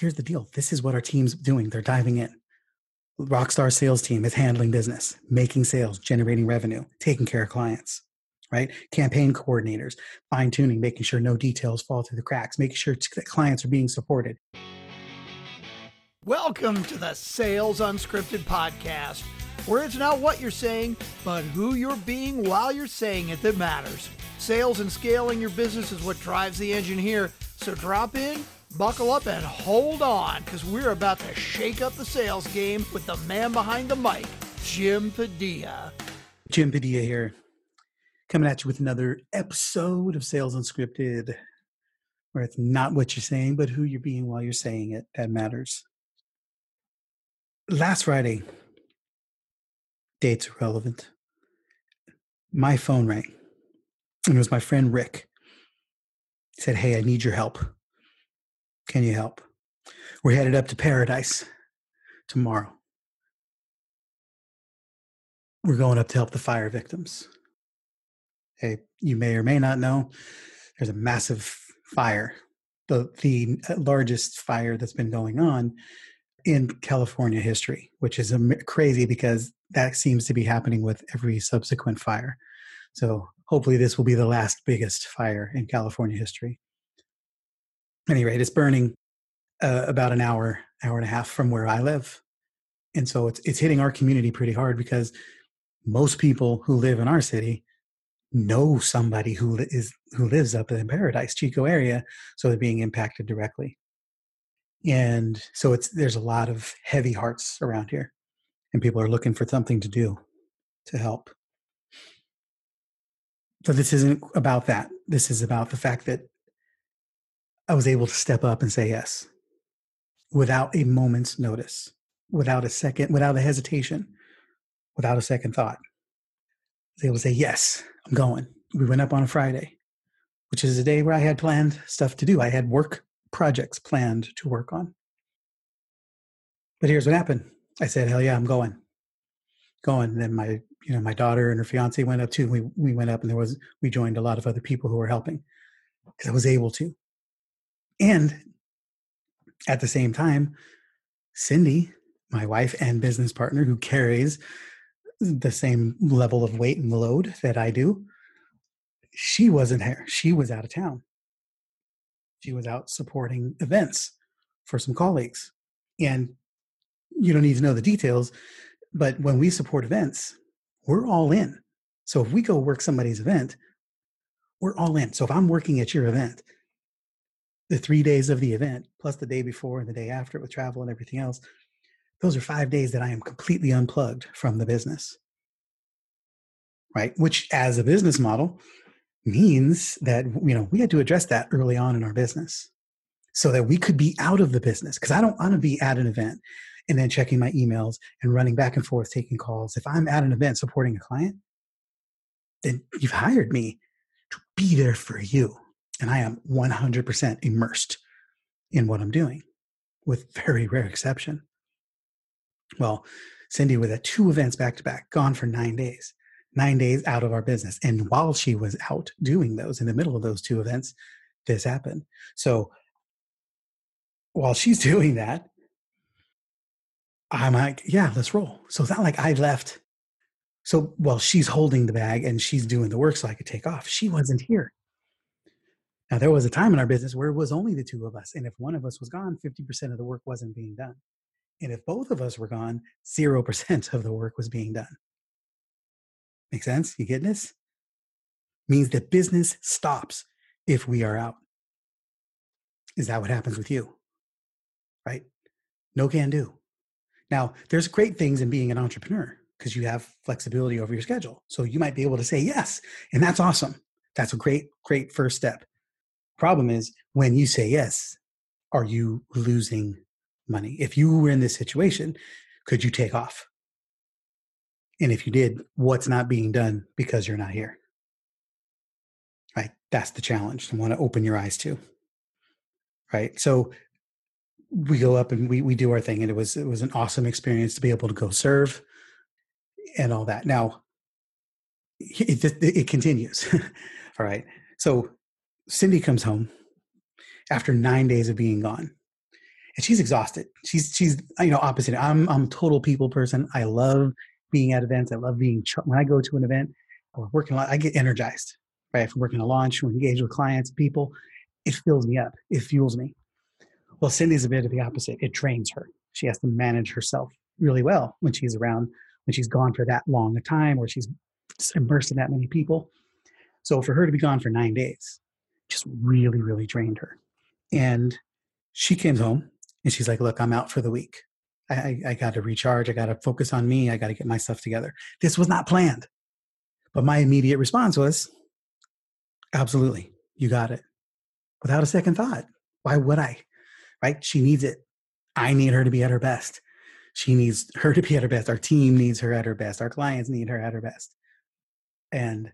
here's the deal. This is what our team's doing. They're diving in. Rockstar sales team is handling business, making sales, generating revenue, taking care of clients, right? Campaign coordinators, fine tuning, making sure no details fall through the cracks, making sure that clients are being supported. Welcome to the Sales Unscripted podcast, where it's not what you're saying, but who you're being while you're saying it that matters. Sales and scaling your business is what drives the engine here. So drop in Buckle up and hold on because we're about to shake up the sales game with the man behind the mic, Jim Padilla. Jim Padilla here, coming at you with another episode of Sales Unscripted, where it's not what you're saying, but who you're being while you're saying it that matters. Last Friday, dates are relevant. My phone rang, and it was my friend Rick. He said, Hey, I need your help. Can you help? We're headed up to Paradise tomorrow. We're going up to help the fire victims. Hey, you may or may not know there's a massive fire, the, the uh, largest fire that's been going on in California history, which is crazy because that seems to be happening with every subsequent fire. So hopefully, this will be the last biggest fire in California history any rate, it's burning uh, about an hour, hour and a half from where I live, and so it's it's hitting our community pretty hard because most people who live in our city know somebody who is who lives up in Paradise Chico area, so they're being impacted directly. And so it's there's a lot of heavy hearts around here, and people are looking for something to do to help. So this isn't about that. This is about the fact that I was able to step up and say yes without a moment's notice, without a second, without a hesitation, without a second thought. I was able to say, yes, I'm going. We went up on a Friday, which is a day where I had planned stuff to do. I had work projects planned to work on. But here's what happened. I said, hell yeah, I'm going. Going. And then my, you know, my daughter and her fiance went up too. We we went up and there was we joined a lot of other people who were helping because I was able to. And at the same time, Cindy, my wife and business partner, who carries the same level of weight and load that I do, she wasn't here. She was out of town. She was out supporting events for some colleagues. And you don't need to know the details, but when we support events, we're all in. So if we go work somebody's event, we're all in. So if I'm working at your event the three days of the event, plus the day before and the day after with travel and everything else, those are five days that I am completely unplugged from the business. Right? Which, as a business model, means that you know we had to address that early on in our business so that we could be out of the business because i don't want to be at an event and then checking my emails and running back and forth taking calls if i'm at an event supporting a client then you've hired me to be there for you and I am 100% immersed in what I'm doing with very rare exception. Well, Cindy was at two events back to back, gone for nine days, nine days out of our business. And while she was out doing those in the middle of those two events, this happened. So while she's doing that, I'm like, yeah, let's roll. So it's not like I left. So while she's holding the bag and she's doing the work so I could take off, she wasn't here. Now, there was a time in our business where it was only the two of us. And if one of us was gone, 50% of the work wasn't being done. And if both of us were gone, 0% of the work was being done. Make sense? You get this? Means that business stops if we are out. Is that what happens with you? Right? No can do. Now, there's great things in being an entrepreneur because you have flexibility over your schedule. So you might be able to say yes, and that's awesome. That's a great, great first step. Problem is, when you say yes, are you losing money? If you were in this situation, could you take off? And if you did, what's not being done because you're not here? Right? That's the challenge I want to open your eyes to. Right? So we go up and we we do our thing and it was it was an awesome experience to be able to go serve and all that. Now it it, it continues. all right. So Cindy comes home after nine days of being gone. and she's exhausted. She's she's you know opposite. I'm I'm total people person. I love being at events. I love being when I go to an event or working a lot. I get energized. Right, I'm working a launch, we're engaged with clients, people, it fills me up. It fuels me. Well, Cindy's a bit of the opposite. It drains her. She has to manage herself really well when she's around, when she's gone for that long a time, or she's immersed in that many people. So for her to be gone for nine days, just really, really drained her. And she came home and she's like, Look, I'm out for the week. I, I, I got to recharge. I got to focus on me. I got to get my stuff together. This was not planned. But my immediate response was, Absolutely. You got it. Without a second thought. Why would I? Right? She needs it. I need her to be at her best. She needs her to be at her best. Our team needs her at her best. Our clients need her at her best. And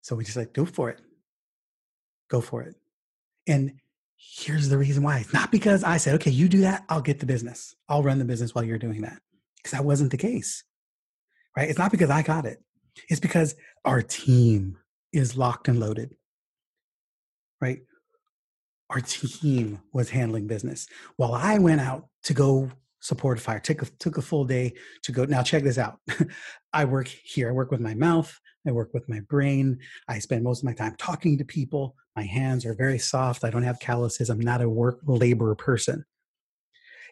so we just like, go for it. Go for it. And here's the reason why. It's not because I said, okay, you do that, I'll get the business. I'll run the business while you're doing that. Because that wasn't the case. Right? It's not because I got it. It's because our team is locked and loaded. Right? Our team was handling business while I went out to go support a fire. Took a, took a full day to go. Now check this out. I work here. I work with my mouth. I work with my brain. I spend most of my time talking to people. My hands are very soft. I don't have calluses. I'm not a work labor person.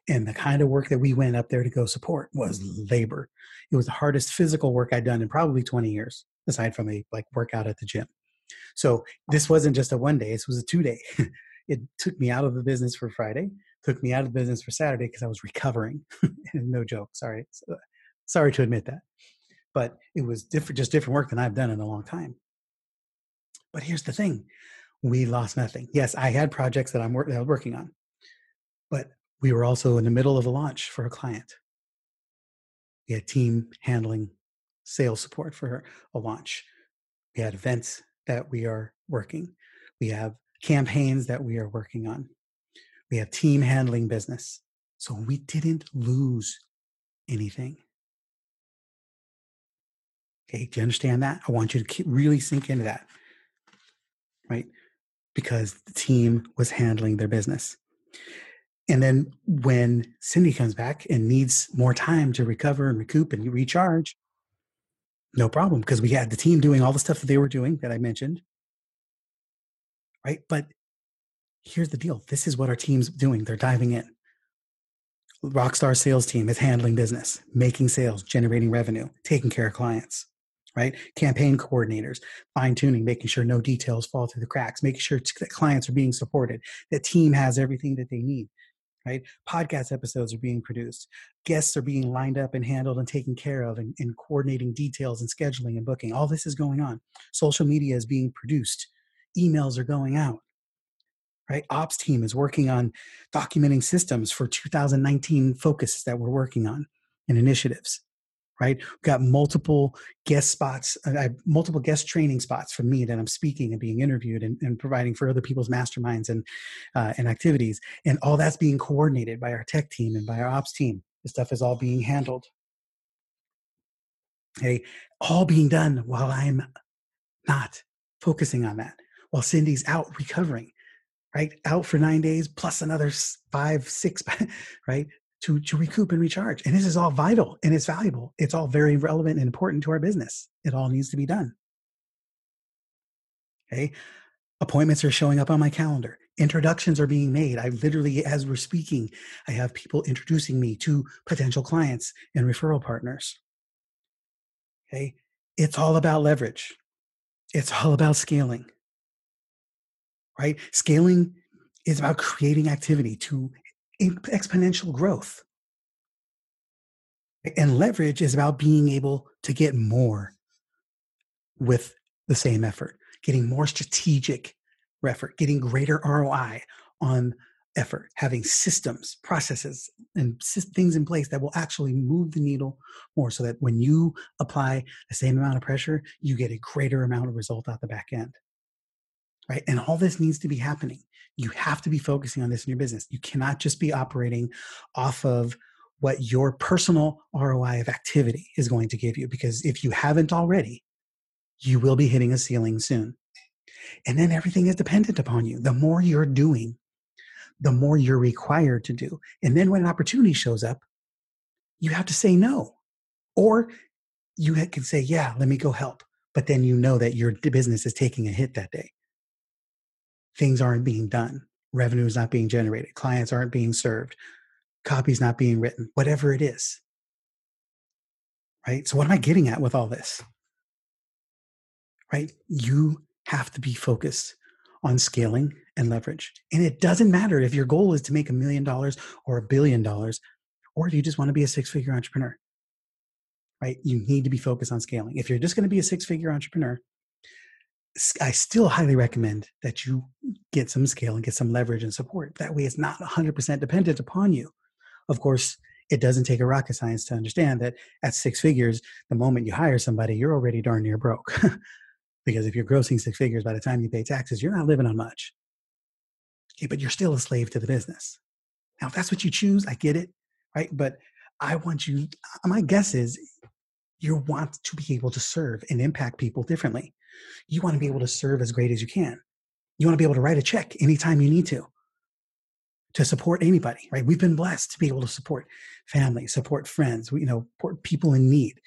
And the kind of work that we went up there to go support was labor. It was the hardest physical work I'd done in probably 20 years, aside from a like workout at the gym. So this wasn't just a one day, this was a two day. it took me out of the business for Friday, took me out of the business for Saturday because I was recovering. no joke. Sorry. Uh, sorry to admit that but it was different, just different work than I've done in a long time. But here's the thing we lost nothing. Yes, I had projects that I'm that I was working on, but we were also in the middle of a launch for a client. We had team handling sales support for a launch. We had events that we are working. We have campaigns that we are working on. We have team handling business. So we didn't lose anything. Okay, do you understand that? I want you to keep, really sink into that, right? Because the team was handling their business. And then when Cindy comes back and needs more time to recover and recoup and recharge, no problem, because we had the team doing all the stuff that they were doing that I mentioned, right? But here's the deal this is what our team's doing, they're diving in. Rockstar sales team is handling business, making sales, generating revenue, taking care of clients right? Campaign coordinators, fine tuning, making sure no details fall through the cracks, making sure that clients are being supported, that team has everything that they need, right? Podcast episodes are being produced, guests are being lined up and handled and taken care of, and, and coordinating details and scheduling and booking. All this is going on. Social media is being produced, emails are going out. Right, ops team is working on documenting systems for 2019 focuses that we're working on and initiatives right? We've got multiple guest spots, uh, multiple guest training spots for me that I'm speaking and being interviewed and, and providing for other people's masterminds and uh, and activities, and all that's being coordinated by our tech team and by our ops team. This stuff is all being handled. Okay, all being done while I'm not focusing on that. While Cindy's out recovering, right? Out for nine days plus another five, six, right? To to recoup and recharge. And this is all vital and it's valuable. It's all very relevant and important to our business. It all needs to be done. Okay? Appointments are showing up on my calendar. Introductions are being made. I literally as we're speaking i have people introducing me to potential clients and referral partners. Okay? It's all about leverage. It's all about scaling. Right? Scaling is about creating activity to exponential growth. And leverage is about being able to get more with the same effort, getting more strategic effort, getting greater ROI on effort, having systems, processes, and things in place that will actually move the needle more so that when you apply the same amount of pressure, you get a greater amount of result out the back end right? And all this needs to be happening. You have to be focusing on this in your business. You cannot just be operating off of what your personal ROI of activity is going to give you, because if you haven't already, you will be hitting a ceiling soon. And then everything is dependent upon you. The more you're doing, the more you're required to do. And then when an opportunity shows up, you have to say no. Or you can say, yeah, let me go help. But then you know that your business is taking a hit that day. Things aren't being done. Revenue is not being generated. Clients aren't being served. Copies not being written, whatever it is. Right? So, what am I getting at with all this? Right? You have to be focused on scaling and leverage. And it doesn't matter if your goal is to make a million dollars or a billion dollars, or if you just want to be a six figure entrepreneur, right? You need to be focused on scaling. If you're just going to be a six figure entrepreneur, I still highly recommend that you get some scale and get some leverage and support. That way, it's not 100% dependent upon you. Of course, it doesn't take a rocket science to understand that at six figures, the moment you hire somebody, you're already darn near broke. because if you're grossing six figures by the time you pay taxes, you're not living on much. Okay, but you're still a slave to the business. Now, if that's what you choose, I get it, right? But I want you, uh, my guess is you want to be able to serve and impact people differently. You want to be able to serve as great as you can. You want to be able to write a check anytime you need to to support anybody, right? We've been blessed to be able to support family, support friends, you know, support people in need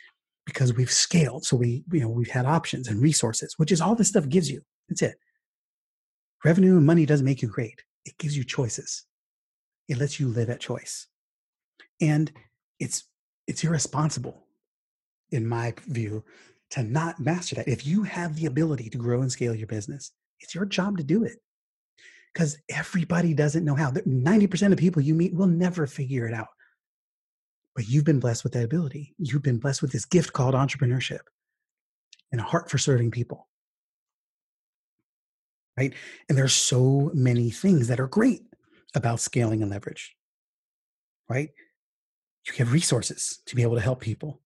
because we've scaled. So we, you know, we've had options and resources, which is all this stuff gives you. That's it. Revenue and money doesn't make you great. It gives you choices. It lets you live at choice. And it's it's irresponsible, in my view, to not master that. If you have the ability to grow and scale your business, it's your job to do it. Because everybody doesn't know how. 90% of people you meet will never figure it out. But you've been blessed with that ability. You've been blessed with this gift called entrepreneurship and a heart for serving people right? And there's so many things that are great about scaling and leverage, right? You have resources to be able to help people,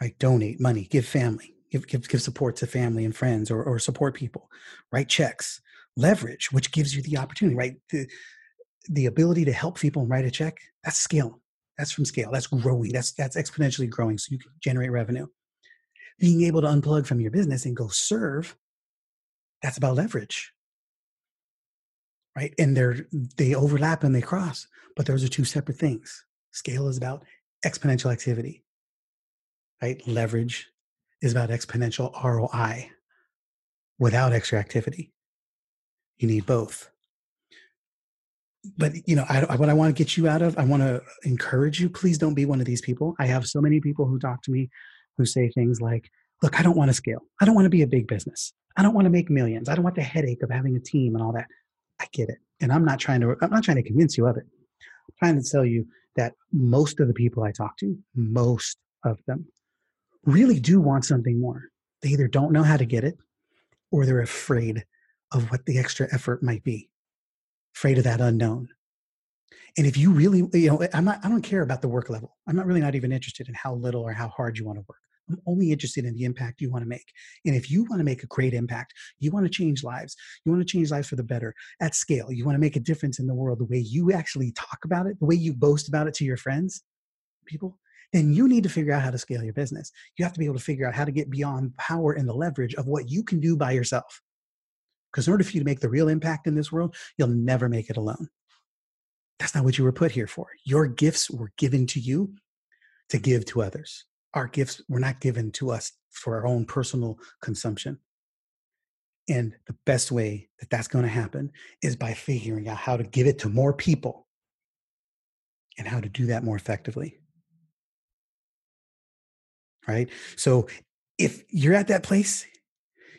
right? Donate money, give family, give, give, give support to family and friends or, or support people, write checks, leverage, which gives you the opportunity, right? The, the ability to help people and write a check, that's scale. That's from scale. That's growing. That's that's exponentially growing. So you can generate revenue. Being able to unplug from your business and go serve that's about leverage right and they're they overlap and they cross but those are two separate things scale is about exponential activity right leverage is about exponential roi without extra activity you need both but you know I, what i want to get you out of i want to encourage you please don't be one of these people i have so many people who talk to me who say things like look i don't want to scale i don't want to be a big business I don't want to make millions. I don't want the headache of having a team and all that. I get it. And I'm not trying to I'm not trying to convince you of it. I'm trying to tell you that most of the people I talk to, most of them really do want something more. They either don't know how to get it or they're afraid of what the extra effort might be. Afraid of that unknown. And if you really, you know, I'm not, I don't care about the work level. I'm not really not even interested in how little or how hard you want to work. I'm only interested in the impact you want to make. And if you want to make a great impact, you want to change lives, you want to change lives for the better at scale, you want to make a difference in the world the way you actually talk about it, the way you boast about it to your friends, people, then you need to figure out how to scale your business. You have to be able to figure out how to get beyond power and the leverage of what you can do by yourself. Because in order for you to make the real impact in this world, you'll never make it alone. That's not what you were put here for. Your gifts were given to you to give to others our gifts were not given to us for our own personal consumption. And the best way that that's going to happen is by figuring out how to give it to more people and how to do that more effectively. Right? So if you're at that place,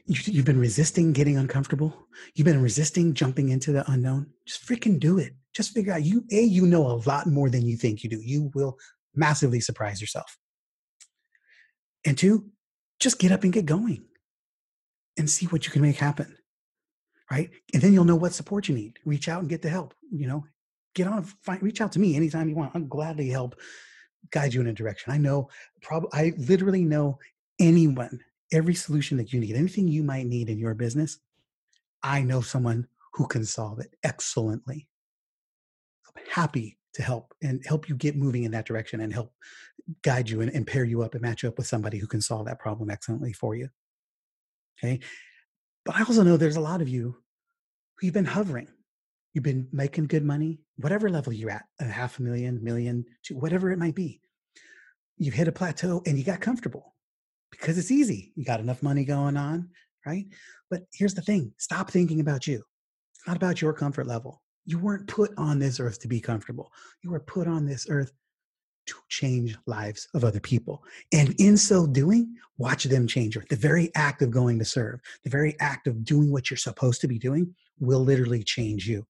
you've been resisting getting uncomfortable, you've been resisting jumping into the unknown, just freaking do it. Just figure out you, A, you know a lot more than you think you do. You will massively surprise yourself. And two, just get up and get going and see what you can make happen. Right. And then you'll know what support you need. Reach out and get the help. You know, get on, find, reach out to me anytime you want. I'll gladly help guide you in a direction. I know, probably, I literally know anyone, every solution that you need, anything you might need in your business. I know someone who can solve it excellently. I'm happy to help and help you get moving in that direction and help guide you and, and pair you up and match you up with somebody who can solve that problem excellently for you. Okay. But I also know there's a lot of you who've been hovering. You've been making good money, whatever level you're at, a half a million, million, two, whatever it might be. You've hit a plateau and you got comfortable because it's easy. You got enough money going on, right? But here's the thing stop thinking about you. It's not about your comfort level. You weren't put on this earth to be comfortable. You were put on this earth to change lives of other people. And in so doing, watch them change. The very act of going to serve, the very act of doing what you're supposed to be doing will literally change you.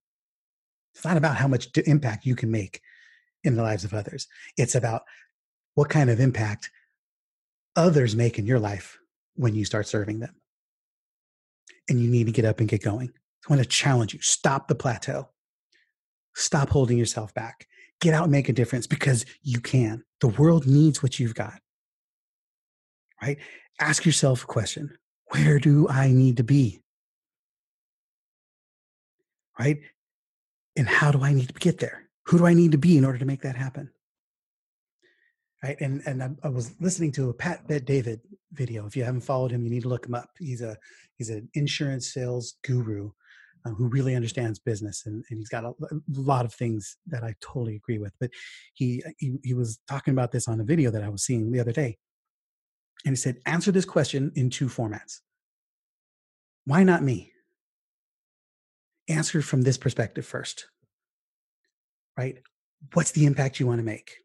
It's not about how much impact you can make in the lives of others. It's about what kind of impact others make in your life when you start serving them. And you need to get up and get going. I want to challenge you stop the plateau, stop holding yourself back, get out and make a difference because you can. The world needs what you've got. Right? Ask yourself a question Where do I need to be? Right? And how do I need to get there? Who do I need to be in order to make that happen? right? And and I, I, was listening to a Pat Bet David video. If you haven't followed him, you need to look him up. He's a he's an insurance sales guru uh, who really understands business, and, and he's got a, a, lot of things that I totally agree with. But he, he he was talking about this on a video that I was seeing the other day, and he said, answer this question in two formats. Why not me? Answer from this perspective first. Right? What's the impact you want to make?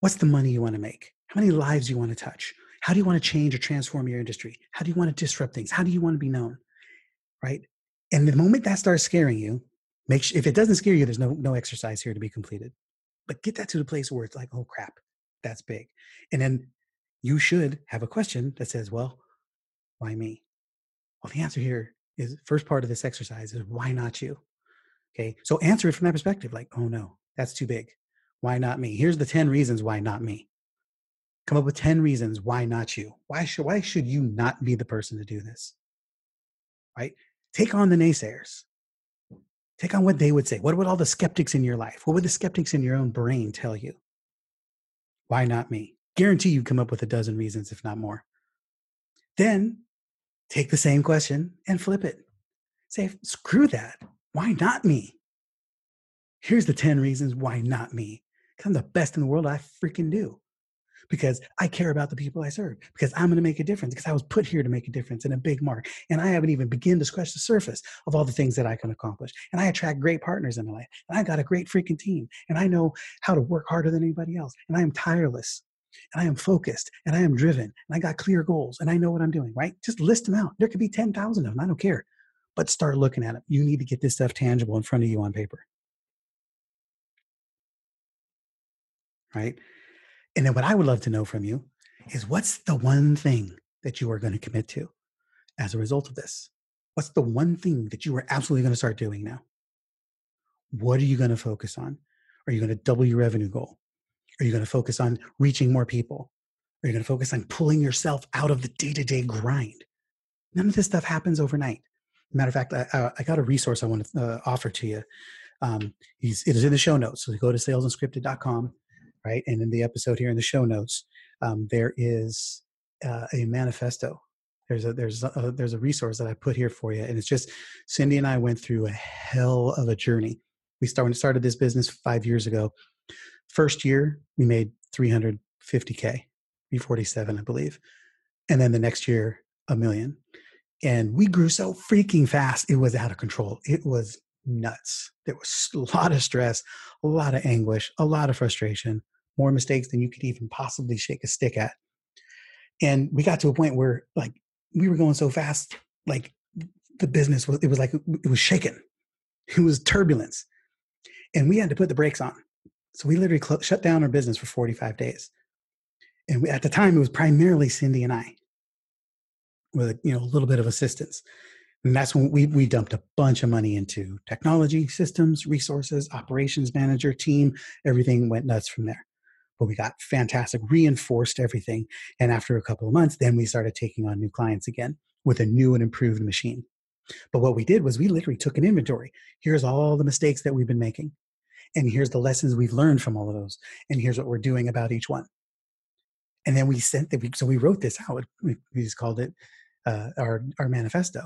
What's the money you want to make? How many lives you want to touch? How do you want to change or transform your industry? How do you want to disrupt things? How do you want to be known? Right? And the moment that starts scaring you, make sure, if it doesn't scare you, there's no no exercise here to be completed. But get that to the place where it's like, oh crap, that's big. And then you should have a question that says, well, why me? Well, the answer here is first part of this exercise is why not you? Okay. So answer it from that perspective, like, oh no, that's too big. Why not me? Here's the 10 reasons why not me. Come up with 10 reasons why not you. Why should why should you not be the person to do this? Right? Take on the naysayers. Take on what they would say. What would all the skeptics in your life? What would the skeptics in your own brain tell you? Why not me? Guarantee you come up with a dozen reasons, if not more. Then take the same question and flip it. Say, screw that. Why not me? Here's the 10 reasons why not me. I'm the best in the world. I freaking do. Because I care about the people I serve. Because I'm going to make a difference. Because I was put here to make a difference in a big mark. And I haven't even begun to scratch the surface of all the things that I can accomplish. And I attract great partners in my life. And I got a great freaking team. And I know how to work harder than anybody else. And I am tireless. And I am focused. And I am driven. And I got clear goals. And I know what I'm doing, right? Just list them out. There could be 10,000 of them. I don't care. But start looking at them. You need to get this stuff tangible in front of you on paper. right? And then what I would love to know from you is what's the one thing that you are going to commit to as a result of this? What's the one thing that you are absolutely going to start doing now? What are you going to focus on? Are you going to double your revenue goal? Are you going to focus on reaching more people? Are you going to focus on pulling yourself out of the day to day grind? None of this stuff happens overnight. Matter of fact, I, I got a resource I want to uh, offer to you. Um, it is in the show notes. So go to salesunscripted.com right? And in the episode here in the show notes, um, there is uh, a manifesto. There's a there's a, there's a resource that I put here for you, and it's just Cindy and I went through a hell of a journey. We started started this business five years ago. First year, we made 350k, 347, I believe, and then the next year, a million. And we grew so freaking fast, it was out of control. It was nuts. There was a lot of stress, a lot of anguish, a lot of frustration, more mistakes than you could even possibly shake a stick at. And we got to a point where like we were going so fast, like the business was, it was like, it was shaking. It was turbulence. And we had to put the brakes on. So we literally cl- shut down our business for 45 days. And we, at the time, it was primarily Cindy and I with, you know, a little bit of assistance. And that's when we, we dumped a bunch of money into technology, systems, resources, operations manager, team. Everything went nuts from there. But we got fantastic, reinforced everything. And after a couple of months, then we started taking on new clients again with a new and improved machine. But what we did was we literally took an inventory. Here's all the mistakes that we've been making. And here's the lessons we've learned from all of those. And here's what we're doing about each one. And then we sent that. So we wrote this out. We, just called it uh, our, our manifesto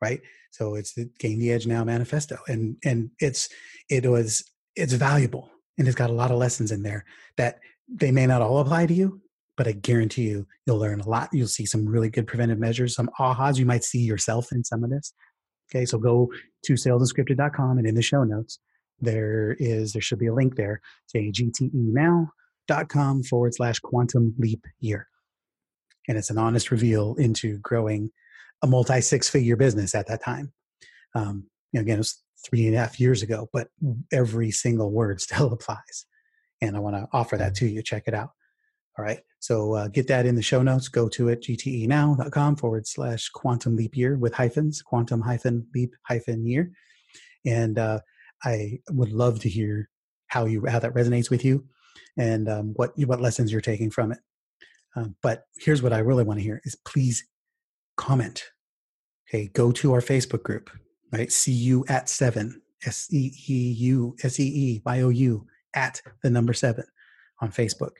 right? So it's the Gain the Edge Now manifesto, and and it's it was it's valuable, and it's got a lot of lessons in there that they may not all apply to you, but I guarantee you you'll learn a lot. You'll see some really good preventive measures, some ahas. You might see yourself in some of this. Okay, so go to salesunscripted.com and in the show notes there is there should be a link there say gtenow.com forward slash quantum leap year and it's an honest reveal into growing a multi six figure business at that time. Um, again, it was three and a half years ago, but every single word still applies. And I want to offer that to you. Check it out. All right. So uh, get that in the show notes. Go to it, gtenow.com forward slash quantum leap year with hyphens, quantum hyphen leap hyphen year. And uh, I would love to hear how you how that resonates with you and um, what what lessons you're taking from it. Um, but here's what I really want to hear is please comment. Okay, go to our Facebook group, right? See you at seven, S E E U S E E Y O U at the number seven on Facebook.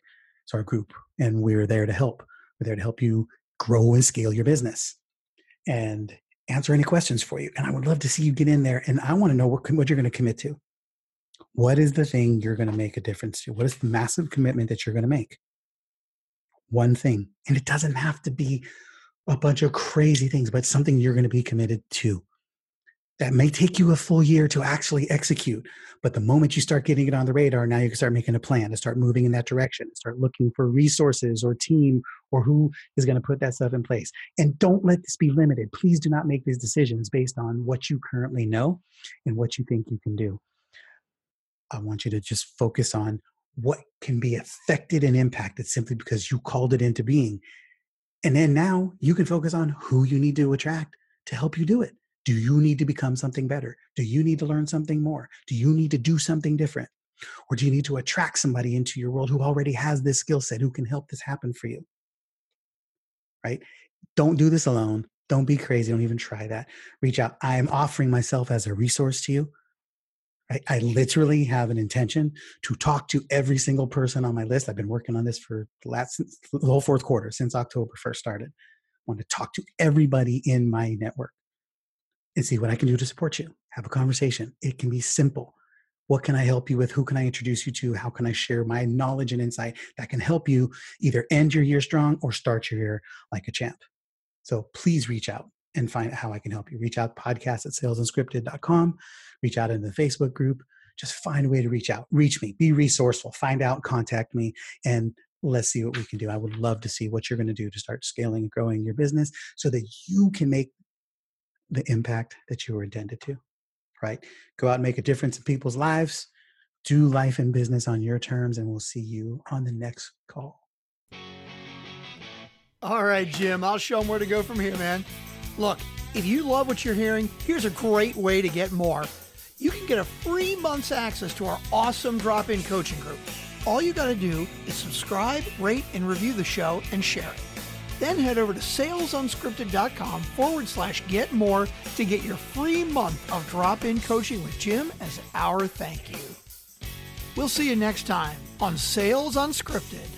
It's our group, and we're there to help. We're there to help you grow and scale your business and answer any questions for you. And I would love to see you get in there. And I want to know what, what you're going to commit to. What is the thing you're going to make a difference to? What is the massive commitment that you're going to make? One thing. And it doesn't have to be a bunch of crazy things, but something you're going to be committed to. That may take you a full year to actually execute. But the moment you start getting it on the radar, now you can start making a plan to start moving in that direction, start looking for resources or team or who is going to put that stuff in place. And don't let this be limited. Please do not make these decisions based on what you currently know and what you think you can do. I want you to just focus on what can be affected and impacted simply because you called it into being and then now you can focus on who you need to attract to help you do it. Do you need to become something better? Do you need to learn something more? Do you need to do something different? Or do you need to attract somebody into your world who already has this skill set who can help this happen for you? Right? Don't do this alone. Don't be crazy. Don't even try that. Reach out. I am offering myself as a resource to you. I, I literally have an intention to talk to every single person on my list. I've been working on this for the last the whole fourth quarter since October first started. I want to talk to everybody in my network and see what I can do to support you. Have a conversation. It can be simple. What can I help you with? Who can I introduce you to? How can I share my knowledge and insight that can help you either end your year strong or start your year like a champ? So please reach out and find out how I can help you. Reach out podcast at salesunscripted.com reach out in the Facebook group. Just find a way to reach out. Reach me. Be resourceful. Find out, contact me, and let's see what we can do. I would love to see what you're going to do to start scaling and growing your business so that you can make the impact that you were intended to. Right? Go out and make a difference in people's lives. Do life and business on your terms, and we'll see you on the next call. All right, Jim, I'll show them where to go from here, man. Look, if you love what you're hearing, here's a great way to get more you can get a free month's access to our awesome drop in coaching group. All you got to do is subscribe, rate, and review the show and share it. Then head over to salesunscripted.com forward slash get more to get your free month of drop in coaching with Jim as our thank you. We'll see you next time on Sales Unscripted.